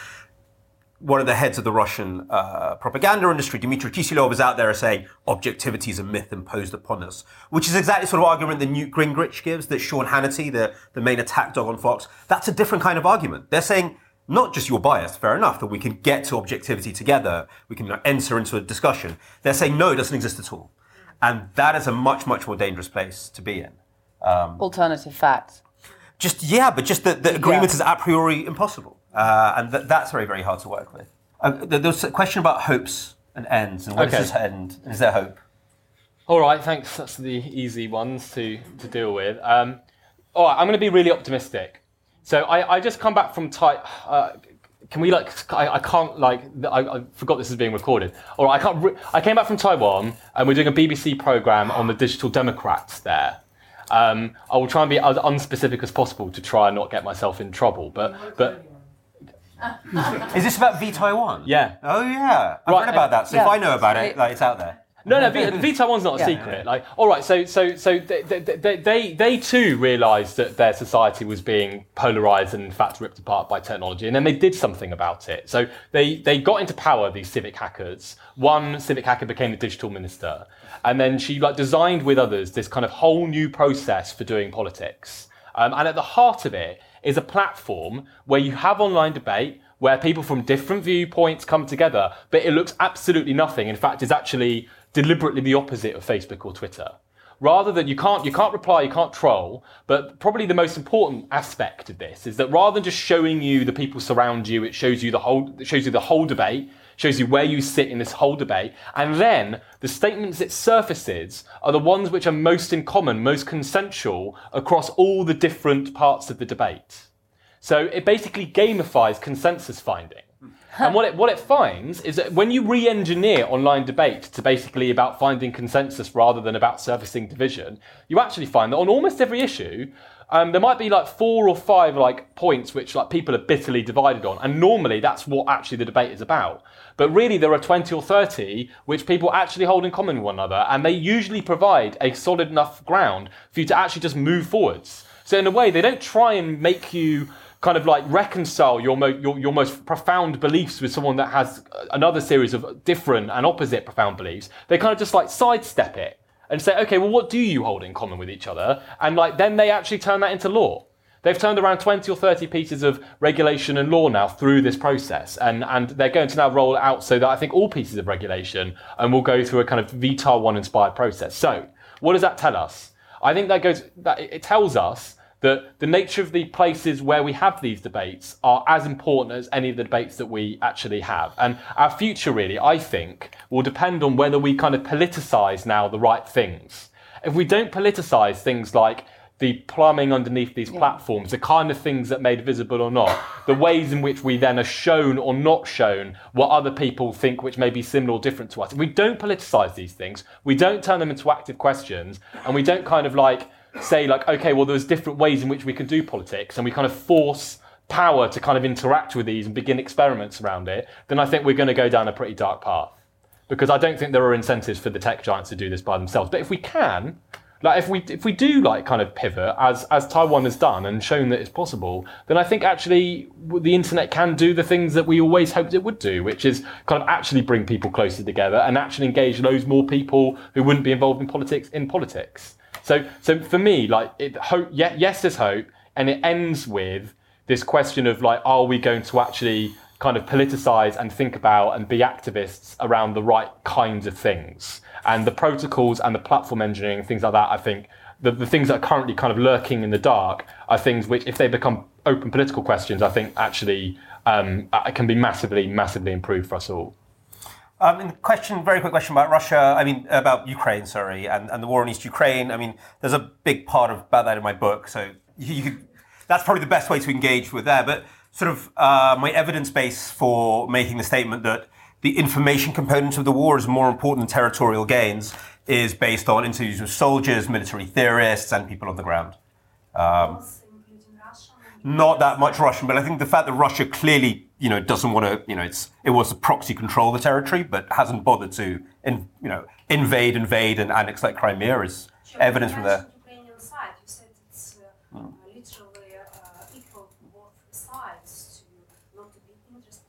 One of the heads of the Russian uh, propaganda industry, Dmitry Kiselyov, is out there saying objectivity is a myth imposed upon us, which is exactly the sort of argument that Newt Gingrich gives, that Sean Hannity, the, the main attack dog on Fox, that's a different kind of argument. They're saying not just you're biased, fair enough, that we can get to objectivity together, we can enter into a discussion. They're saying no, it doesn't exist at all. And that is a much, much more dangerous place to be in. Alternative facts. Just, yeah, but just that the agreement Yeah. is a priori impossible. Uh, and that, that's very, very hard to work with. Uh, there there was a question about hopes and ends, and when Okay. does this end? Is there hope? All right, thanks. That's the easy ones to, to deal with. Um, all right, I'm going to be really optimistic. So I, I just come back from Tai. Uh, can we like? I, I can't like. I, I forgot this is being recorded. All right, I can't. Re- I came back from Taiwan and we're doing a BBC program on the digital democrats there. Um, I will try and be as unspecific as possible to try and not get myself in trouble. But but Is this about vTaiwan? yeah. Oh, yeah. I've Right, read about that, so if yeah. I know about it, like, it's out there. No, no, V, vTaiwan's not a Yeah. secret. Like, all right, so so so they they, they, they, they too realised that their society was being polarised and in fact ripped apart by technology, and then they did something about it. So they they got into power. These civic hackers. One civic hacker became the digital minister, and then she like designed with others this kind of whole new process for doing politics. Um, and at the heart of it is a platform where you have online debate, where people from different viewpoints come together, but it looks absolutely nothing. In fact, it's actually deliberately the opposite of Facebook or Twitter. Rather than you can't you can't reply, you can't troll, but probably the most important aspect of this is that rather than just showing you the people surround you, it shows you the whole it shows you the whole debate, shows you where you sit in this whole debate, and then the statements it surfaces are the ones which are most in common, most consensual across all the different parts of the debate. So it basically gamifies consensus finding. and what it, what it finds is that when you re engineer online debate to basically about finding consensus rather than about surfacing division, you actually find that on almost every issue, um, there might be like four or five like points which like people are bitterly divided on, and normally that's what actually the debate is about. But really, there are 20 or 30 which people actually hold in common with one another, and they usually provide a solid enough ground for you to actually just move forwards. So, in a way, they don't try and make you kind of like reconcile your, mo- your, your most profound beliefs with someone that has another series of different and opposite profound beliefs. They kind of just like sidestep it and say, okay, well, what do you hold in common with each other? And like then they actually turn that into law. They've turned around 20 or 30 pieces of regulation and law now through this process, and, and they're going to now roll out so that I think all pieces of regulation and will go through a kind of vTaiwan inspired process. So, what does that tell us? I think that goes that it tells us that the nature of the places where we have these debates are as important as any of the debates that we actually have. And our future, really, I think, will depend on whether we kind of politicize now the right things. If we don't politicize things like the plumbing underneath these platforms, the kind of things that made visible or not, the ways in which we then are shown or not shown what other people think which may be similar or different to us. If we don't politicize these things, we don't turn them into active questions, and we don't kind of like say like, okay, well, there's different ways in which we can do politics, and we kind of force power to kind of interact with these and begin experiments around it, then I think we're going to go down a pretty dark path. Because I don't think there are incentives for the tech giants to do this by themselves. But if we can, like if we if we do like kind of pivot as as Taiwan has done and shown that it's possible, then I think actually the internet can do the things that we always hoped it would do, which is kind of actually bring people closer together and actually engage loads more people who wouldn't be involved in politics in politics. So so for me, like it, hope, yes, there's hope, and it ends with this question of like, are we going to actually kind of politicize and think about and be activists around the right kinds of things? And the protocols and the platform engineering, things like that, I think the, the things that are currently kind of lurking in the dark are things which, if they become open political questions, I think actually um, uh, can be massively, massively improved for us all. Um, and question, very quick question about Russia. I mean, about Ukraine, sorry, and, and the war in East Ukraine. I mean, there's a big part of, about that in my book, so you, you that's probably the best way to engage with there. But sort of uh, my evidence base for making the statement that the information component of the war is more important than territorial gains is based on interviews with soldiers, military theorists, and people on the ground. Um, not that much Russian, but I think the fact that Russia clearly, you know, doesn't want to, you know, it's it was to proxy control the territory, but hasn't bothered to, in, you know, invade, invade, and annex like Crimea is evidence from there. Ukrainian side, you said it's uh, uh, literally uh, equal both sides to not to be interested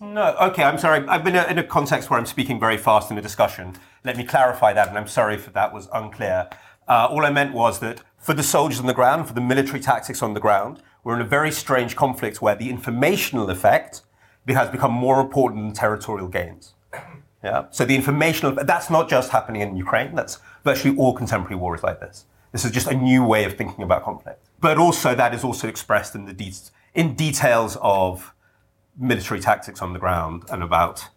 in. No, okay, I'm sorry. I've been in a context where I'm speaking very fast in the discussion. Let me clarify that, and I'm sorry if that was unclear. Uh, all I meant was that for the soldiers on the ground, for the military tactics on the ground, we're in a very strange conflict where the informational effect has become more important than territorial gains. Yeah. So the informational that's not just happening in Ukraine. That's virtually all contemporary war is like this. This is just a new way of thinking about conflict. But also that is also expressed in the de- in details of military tactics on the ground and about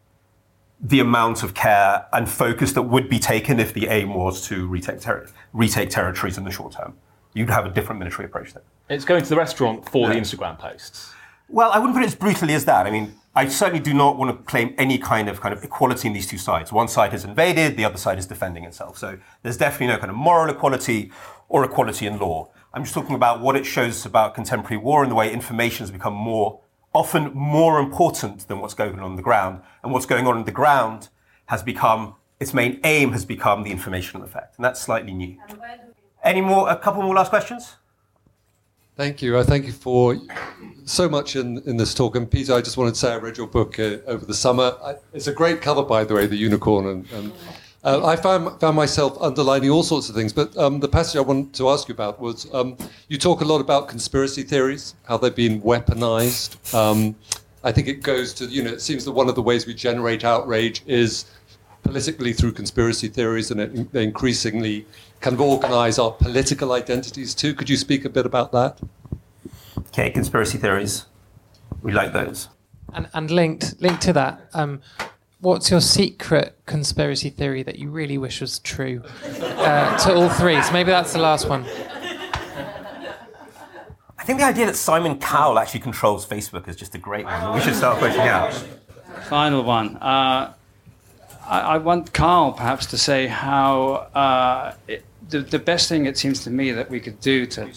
the amount of care and focus that would be taken if the aim was to retake, ter- retake territories in the short term. You'd have a different military approach there. It's going to the restaurant for the Instagram posts. Well, I wouldn't put it as brutally as that. I mean, I certainly do not want to claim any kind of kind of equality in these two sides. One side has invaded, the other side is defending itself. So there's definitely no kind of moral equality or equality in law. I'm just talking about what it shows us about contemporary war and the way information has become more often more important than what's going on on the ground. And what's going on on the ground has become its main aim has become the informational effect, and that's slightly new. Any more? A couple more last questions. Thank you. I thank you for so much in, in this talk. And Peter, I just wanted to say I read your book uh, over the summer. I, it's a great cover, by the way, the unicorn. And, and uh, I found, found myself underlining all sorts of things. But um, the passage I wanted to ask you about was um, you talk a lot about conspiracy theories, how they've been weaponized. Um, I think it goes to, you know, it seems that one of the ways we generate outrage is politically through conspiracy theories, and it, they increasingly kind of organize our political identities too. Could you speak a bit about that? Okay, conspiracy theories. We like those. And, and linked linked to that, um, what's your secret conspiracy theory that you really wish was true? Uh, to all three. So maybe that's the last one. I think the idea that Simon Cowell actually controls Facebook is just a great one. We should start pushing out. Final one. Uh, I, I, want Carl perhaps to say how uh, it, the, the best thing it seems to me that we could do to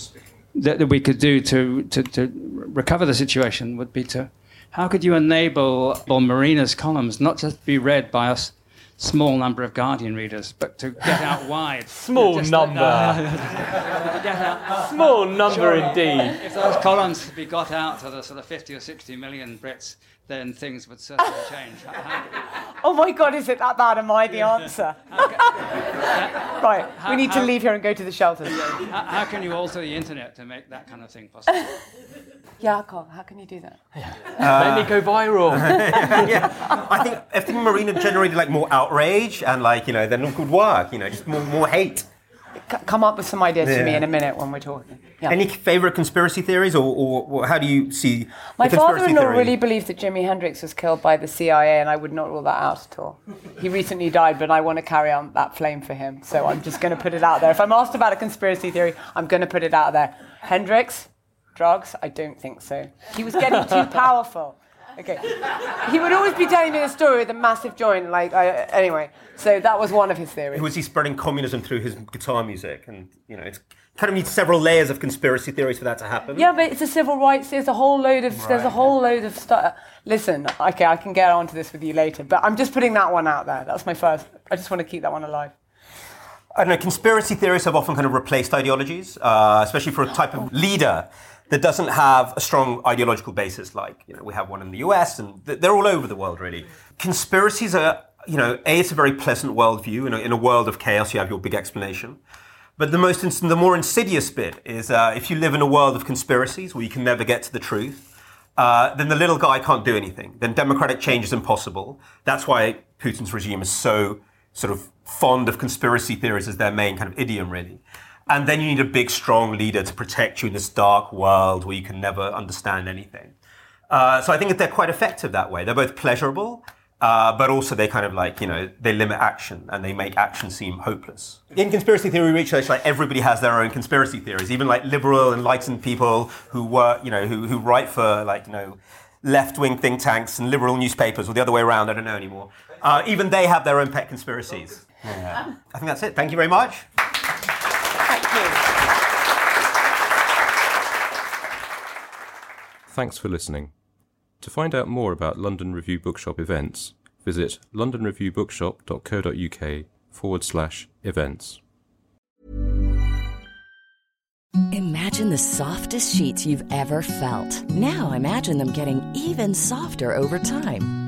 that, that we could do to, to, to recover the situation would be to how could you enable Marina's columns not just to be read by us small number of Guardian readers, but to get out wide. Small number. out. Uh, small number sure. indeed. If those columns could be got out to the sort of 50 or 60 million Brits, then things would certainly change. oh my God, is it that bad? Am I the answer? right, we need to leave here and go to the shelters. How, how, can you alter the internet to make that kind of thing possible? yeah, Carl, how can you do that? Uh, Let me go viral. yeah, I think I think Marina generated like more outrage and like you know then it could work. You know, just more more hate. C- come up with some ideas yeah. for me in a minute when we're talking. Yeah. Any favorite conspiracy theories, or, or, or, how do you see? My father-in-law theory? really believed that Jimi Hendrix was killed by the CIA, and I would not rule that out at all. He recently died, but I want to carry on that flame for him, so I'm just going to put it out there. If I'm asked about a conspiracy theory, I'm going to put it out there. Hendrix, drugs? I don't think so. He was getting too powerful. Okay. He would always be telling me a story with a massive joint, like, I, anyway. So that was one of his theories. Was he spreading communism through his guitar music? And, you know, it's kind of needs several layers of conspiracy theories for that to happen. Yeah, but it's a civil rights. There's a whole load of right. there's a whole load of stuff. Listen, okay, I can get onto this with you later, but I'm just putting that one out there. That's my first. I just want to keep that one alive. I don't know. Conspiracy theories have often kind of replaced ideologies, uh, especially for a type of leader that doesn't have a strong ideological basis. Like you know, we have one in the U.S. and they're all over the world, really. Conspiracies are. You know, A, it's a very pleasant worldview. In a, in a world of chaos, you have your big explanation. But the most, the more insidious bit is uh, if you live in a world of conspiracies where you can never get to the truth, uh, then the little guy can't do anything. Then democratic change is impossible. That's why Putin's regime is so sort of fond of conspiracy theories as their main kind of idiom, really. And then you need a big, strong leader to protect you in this dark world where you can never understand anything. Uh, so I think that they're quite effective that way. They're both pleasurable Uh, but also they kind of like, you know, they limit action and they make action seem hopeless. In conspiracy theory research, like everybody has their own conspiracy theories, even like liberal, enlightened people who work, you know, who, who write for like, you know, left-wing think tanks and liberal newspapers or the other way around, I don't know anymore. Uh, even they have their own pet conspiracies. Yeah. I think that's it. Thank you very much. Thank you. Thanks for listening. To find out more about London Review Bookshop events, visit londonreviewbookshop.co.uk forward slash events. Imagine the softest sheets you've ever felt. Now imagine them getting even softer over time.